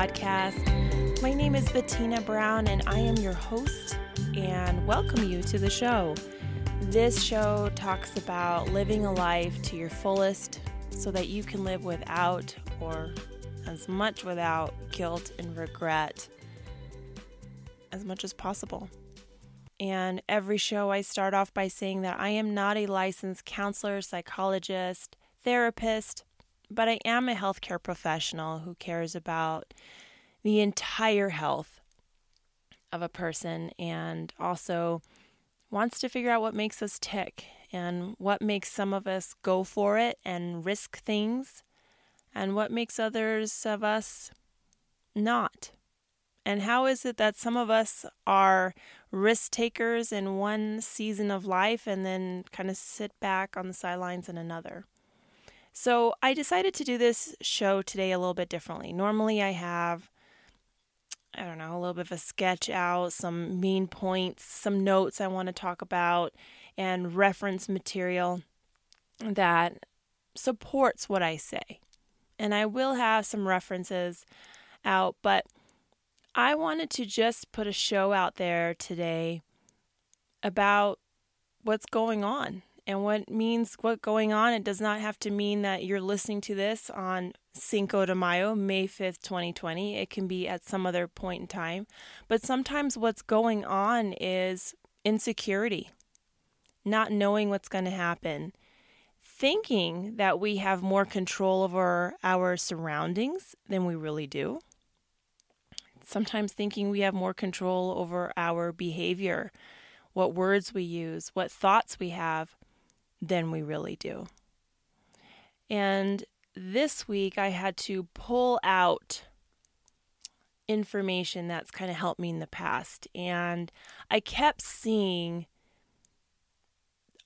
podcast. My name is Bettina Brown, and I am your host, and welcome you to the show. This show talks about living a life to your fullest so that you can live without or as much without guilt and regret as much as possible. And every show, I start off by saying that I am not a licensed counselor, psychologist, therapist, but I am a healthcare professional who cares about the entire health of a person and also wants to figure out what makes us tick and what makes some of us go for it and risk things and what makes others of us not. And how is it that some of us are risk takers in one season of life and then kind of sit back on the sidelines in another? So I decided to do this show today a little bit differently. Normally, I have, I don't know, a little bit of a sketch out, some main points, some notes I want to talk about, and reference material that supports what I say. And I will have some references out, but I wanted to just put a show out there today about what's going on and what means what going on. It does not have to mean that you're listening to this on Cinco de Mayo, May 5th, 2020. It can be at some other point in time. But sometimes what's going on is insecurity, not knowing what's going to happen, thinking that we have more control over our surroundings than we really do. Sometimes thinking we have more control over our behavior, what words we use, what thoughts we have, than we really do. And this week I had to pull out information that's kind of helped me in the past. And I kept seeing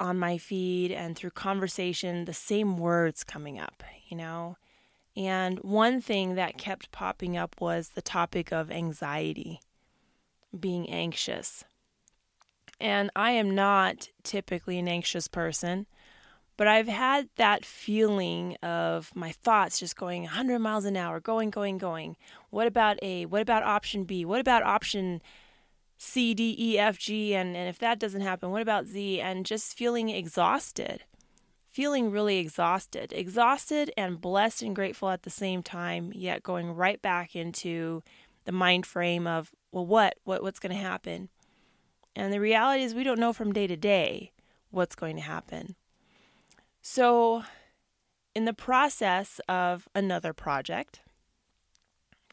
on my feed and through conversation the same words coming up, you know. And one thing that kept popping up was the topic of anxiety, being anxious. And I am not typically an anxious person, but I've had that feeling of my thoughts just going 100 miles an hour, going, going, going. What about A? What about option B? What about option C, D, E, F, G? And, and if that doesn't happen, what about Z? And just feeling exhausted, feeling really exhausted, exhausted and blessed and grateful at the same time, yet going right back into the mind frame of, well, what? what what's going to happen? And the reality is, we don't know from day to day what's going to happen. So, in the process of another project,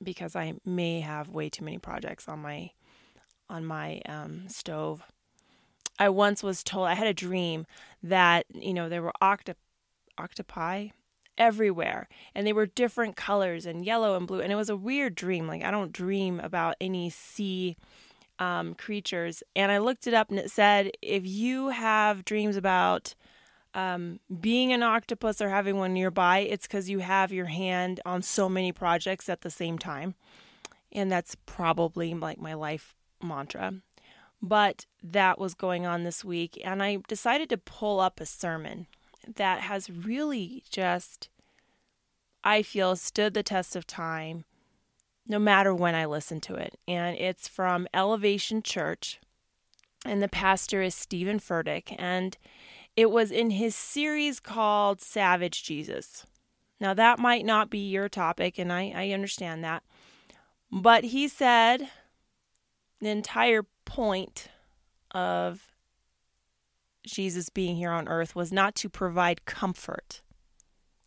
because I may have way too many projects on my on my um, stove, I once was told I had a dream that you know there were octo- octopi everywhere and they were different colors and yellow and blue and it was a weird dream like i don't dream about any sea um, creatures. And I looked it up and it said if you have dreams about um, being an octopus or having one nearby, it's because you have your hand on so many projects at the same time. And that's probably like my life mantra. But that was going on this week. And I decided to pull up a sermon that has really just, I feel, stood the test of time no matter when I listen to it. And it's from Elevation Church, and the pastor is Steven Furtick. And it was in his series called Savage Jesus. Now, that might not be your topic, and I, I understand that. But he said the entire point of Jesus being here on earth was not to provide comfort,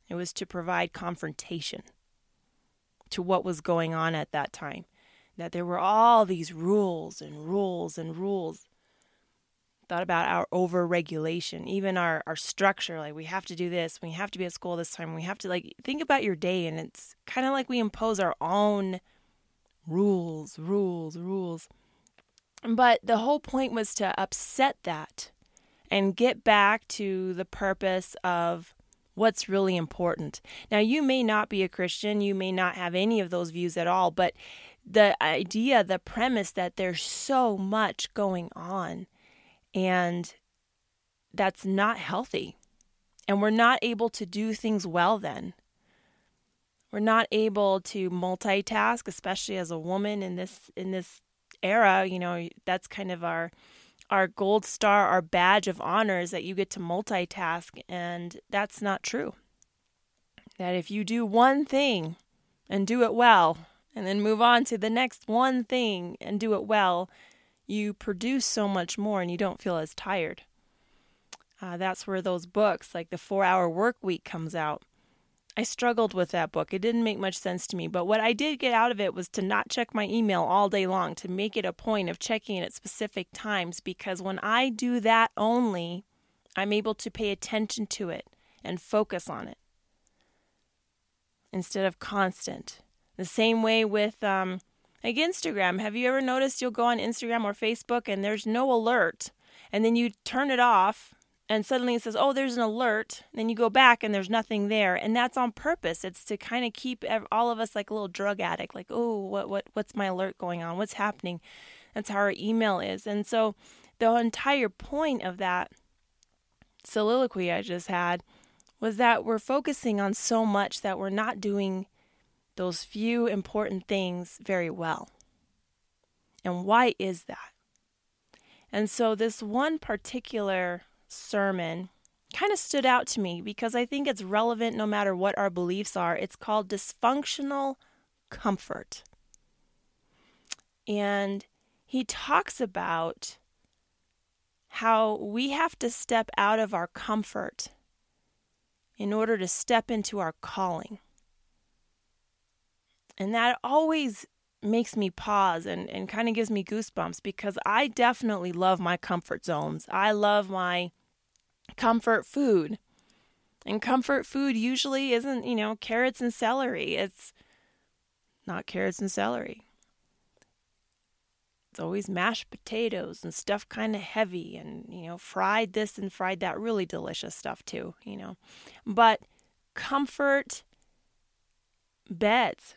it was to provide confrontation to what was going on at that time. That there were all these rules and rules and rules. Thought about our over regulation, even our, our structure. Like, we have to do this, we have to be at school this time, we have to, like, think about your day. And it's kind of like we impose our own rules, rules, rules. But the whole point was to upset that and get back to the purpose of what's really important. Now, you may not be a Christian, you may not have any of those views at all, but the idea, the premise that there's so much going on and that's not healthy. And we're not able to do things well then. we're not able to multitask, especially as a woman in this in this era. You know, that's kind of our our gold star, our badge of honor is that you get to multitask, and that's not true. That if you do one thing and do it well, and then move on to the next one thing and do it well, you produce so much more and you don't feel as tired. Uh, that's where those books, like the Four Hour Work Week, comes out. I struggled with that book. It didn't make much sense to me. But what I did get out of it was to not check my email all day long, to make it a point of checking it at specific times, because when I do that only, I'm able to pay attention to it and focus on it instead of constant. The same way with um, like Instagram. Have you ever noticed you'll go on Instagram or Facebook and there's no alert, and then you turn it off and suddenly it says, "Oh, there's an alert." Then you go back and there's nothing there, and that's on purpose. It's to kind of keep all of us like a little drug addict, like, "Oh, what what what's my alert going on? What's happening?" That's how our email is, and so the entire point of that soliloquy I just had was that we're focusing on so much that we're not doing those few important things very well. And why is that? And so, this one particular sermon kind of stood out to me because I think it's relevant no matter what our beliefs are. It's called Dysfunctional Comfort. And he talks about how we have to step out of our comfort in order to step into our calling. And that always makes me pause and, and kind of gives me goosebumps because I definitely love my comfort zones. I love my comfort food. And comfort food usually isn't, you know, carrots and celery. It's not carrots and celery. It's always mashed potatoes and stuff kind of heavy and, you know, fried this and fried that. Really delicious stuff, too, you know. But comfort beds.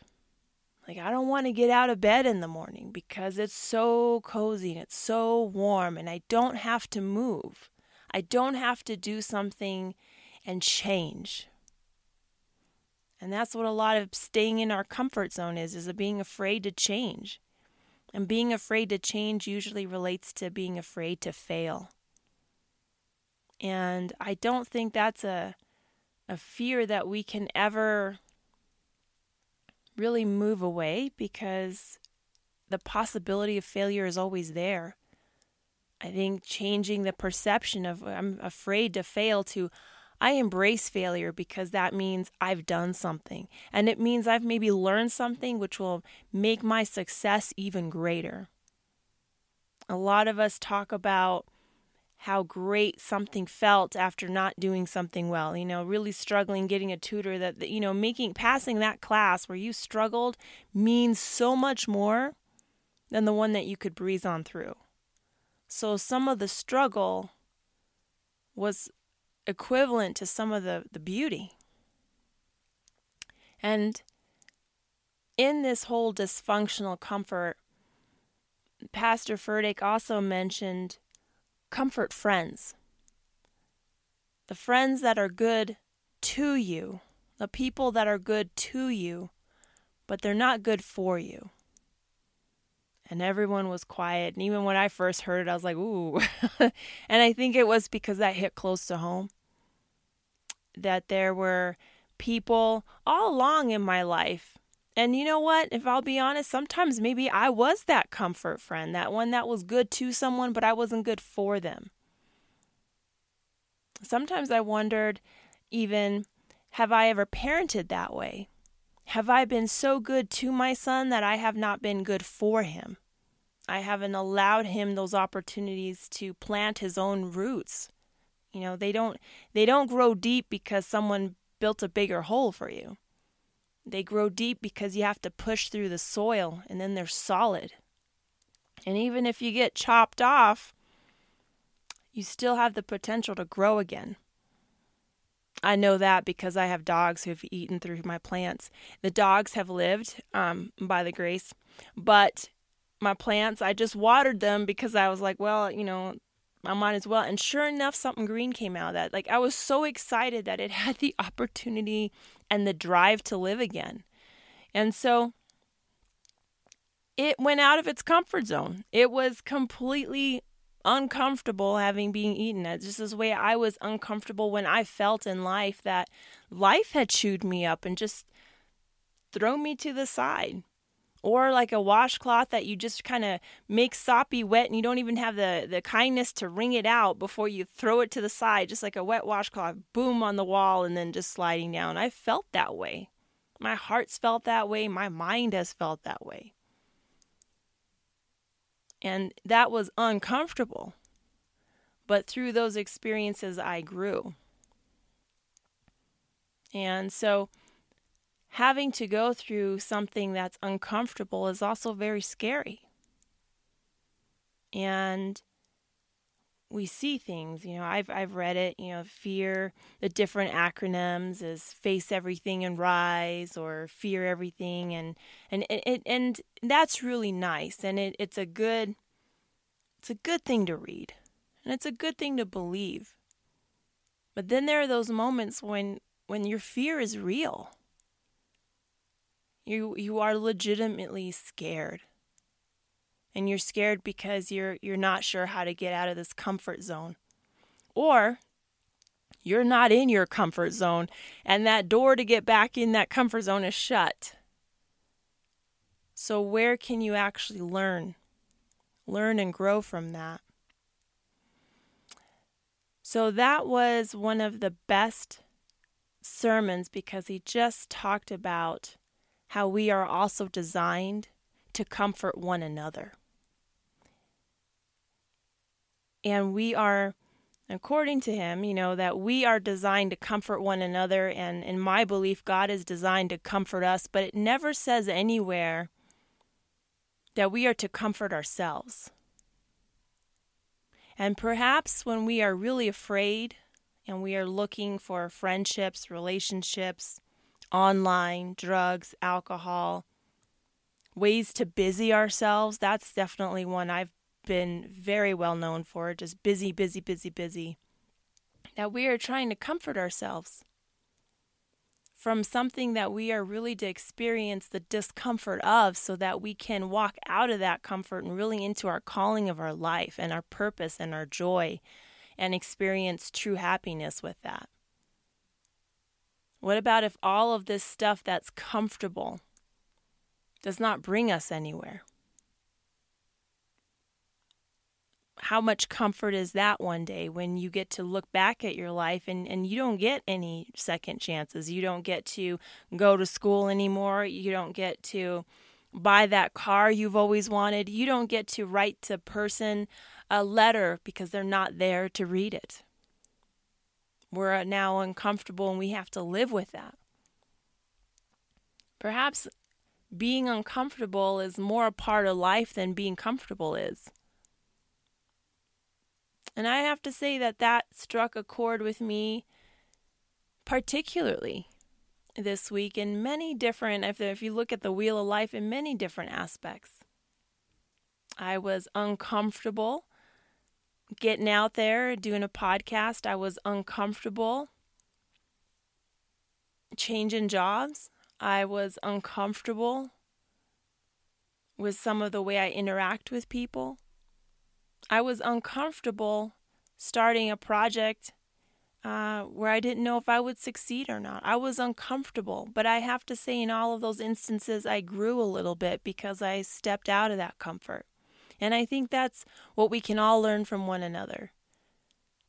Like, I don't want to get out of bed in the morning because it's so cozy and it's so warm and I don't have to move. I don't have to do something and change. And that's what a lot of staying in our comfort zone is, is being afraid to change. And being afraid to change usually relates to being afraid to fail. And I don't think that's a a fear that we can ever really move away because the possibility of failure is always there. I think changing the perception of I'm afraid to fail to I embrace failure because that means I've done something. And it means I've maybe learned something which will make my success even greater. A lot of us talk about how great something felt after not doing something well, you know, really struggling getting a tutor that, you know, making passing that class where you struggled means so much more than the one that you could breeze on through. So some of the struggle was equivalent to some of the, the beauty. And in this whole dysfunctional comfort, Pastor Furtick also mentioned comfort friends. The friends that are good to you, the people that are good to you, but they're not good for you and everyone was quiet. And even when I first heard it, I was like, ooh. and I think it was because that hit close to home. That there were people all along in my life. And you know what? If I'll be honest, sometimes maybe I was that comfort friend, that one that was good to someone, but I wasn't good for them. Sometimes I wondered, even, have I ever parented that way? Have I been so good to my son that I have not been good for him? I haven't allowed him those opportunities to plant his own roots. You know, they don't they don't grow deep because someone built a bigger hole for you. They grow deep because you have to push through the soil and then they're solid. And even if you get chopped off, you still have the potential to grow again. I know that because I have dogs who've eaten through my plants. The dogs have lived um, by the grace, but my plants, I just watered them because I was like, well, you know, I might as well. And sure enough, something green came out of that. Like I was so excited that it had the opportunity and the drive to live again. And so it went out of its comfort zone. It was completely uncomfortable having being eaten. It's just this way I was uncomfortable when I felt in life that life had chewed me up and just thrown me to the side. Or like a washcloth that you just kind of make soppy wet and you don't even have the, the kindness to wring it out before you throw it to the side, just like a wet washcloth, boom on the wall and then just sliding down. I felt that way. My heart's felt that way. My mind has felt that way. And that was uncomfortable. But through those experiences, I grew. And so, having to go through something that's uncomfortable is also very scary. And we see things, you know, I've I've read it, you know, fear, the different acronyms is face everything and rise or fear everything and and and, and that's really nice and it, it's a good it's a good thing to read and it's a good thing to believe. But then there are those moments when when your fear is real. You you are legitimately scared and you're scared because you're you're not sure how to get out of this comfort zone. Or you're not in your comfort zone and that door to get back in that comfort zone is shut. So where can you actually learn? Learn and grow from that. So that was one of the best sermons because he just talked about how we are also designed to comfort one another. And we are, according to him, you know, that we are designed to comfort one another. And in my belief, God is designed to comfort us, but it never says anywhere that we are to comfort ourselves. And perhaps when we are really afraid and we are looking for friendships, relationships, online, drugs, alcohol, ways to busy ourselves, that's definitely one I've been very well known for just busy, busy, busy, busy. That we are trying to comfort ourselves from something that we are really to experience the discomfort of so that we can walk out of that comfort and really into our calling of our life and our purpose and our joy and experience true happiness with that. What about if all of this stuff that's comfortable does not bring us anywhere? How much comfort is that one day when you get to look back at your life and, and you don't get any second chances? You don't get to go to school anymore. You don't get to buy that car you've always wanted. You don't get to write to person a letter because they're not there to read it. We're uh, now uncomfortable and we have to live with that. Perhaps being uncomfortable is more a part of life than being comfortable is. And I have to say that that struck a chord with me particularly this week in many different, if, if you look at the wheel of life, in many different aspects. I was uncomfortable getting out there, doing a podcast. I was uncomfortable changing jobs. I was uncomfortable with some of the way I interact with people. I was uncomfortable starting a project uh, where I didn't know if I would succeed or not. I was uncomfortable, but I have to say, in all of those instances, I grew a little bit because I stepped out of that comfort. And I think that's what we can all learn from one another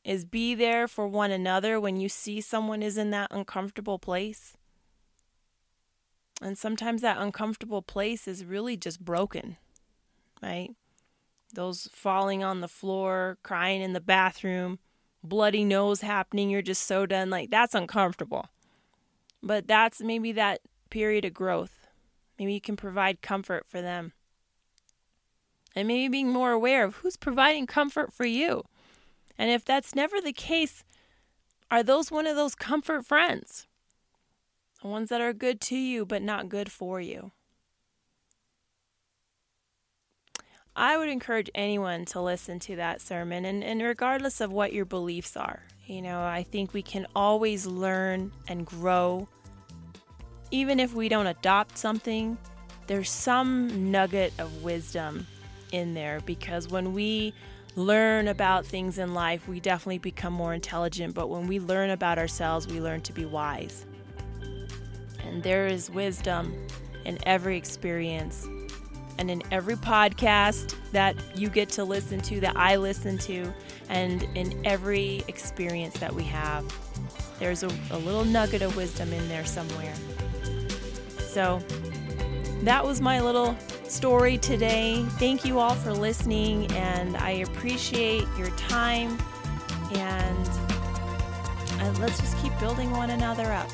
is be there for one another when you see someone is in that uncomfortable place. And sometimes that uncomfortable place is really just broken, right? Those falling on the floor, crying in the bathroom, bloody nose happening, you're just so done. Like, that's uncomfortable. But that's maybe that period of growth. Maybe you can provide comfort for them. And maybe being more aware of who's providing comfort for you. And if that's never the case, are those one of those comfort friends? The ones that are good to you but not good for you. I would encourage anyone to listen to that sermon, and, and regardless of what your beliefs are, you know, I think we can always learn and grow even if we don't adopt something, there's some nugget of wisdom in there because when we learn about things in life, we definitely become more intelligent. But when we learn about ourselves, we learn to be wise. And there is wisdom in every experience and in every podcast that you get to listen to, that I listen to, and in every experience that we have. There's a, a little nugget of wisdom in there somewhere. So that was my little story today. Thank you all for listening, and I appreciate your time. And, and let's just keep building one another up.